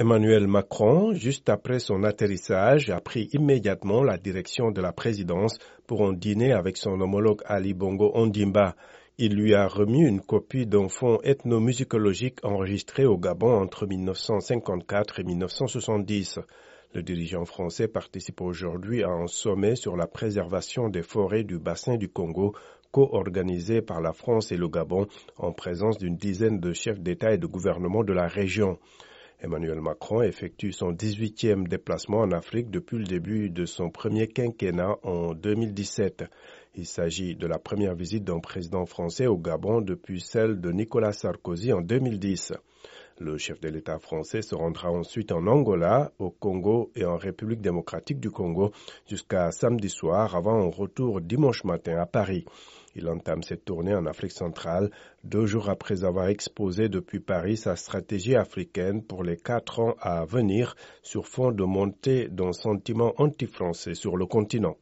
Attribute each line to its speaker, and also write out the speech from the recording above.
Speaker 1: Emmanuel Macron, juste après son atterrissage, a pris immédiatement la direction de la présidence pour un dîner avec son homologue Ali Bongo Ondimba. Il lui a remis une copie d'un fonds ethnomusicologique enregistré au Gabon entre 1954 et 1970. Le dirigeant français participe aujourd'hui à un sommet sur la préservation des forêts du bassin du Congo co-organisé par la France et le Gabon en présence d'une dizaine de chefs d'État et de gouvernement de la région. Emmanuel Macron effectue son 18e déplacement en Afrique depuis le début de son premier quinquennat en 2017. Il s'agit de la première visite d'un président français au Gabon depuis celle de Nicolas Sarkozy en 2010. Le chef de l'État français se rendra ensuite en Angola, au Congo et en République démocratique du Congo jusqu'à samedi soir avant un retour dimanche matin à Paris. Il entame cette tournée en Afrique centrale deux jours après avoir exposé depuis Paris sa stratégie africaine pour les quatre ans à venir sur fond de montée d'un sentiment anti-français sur le continent.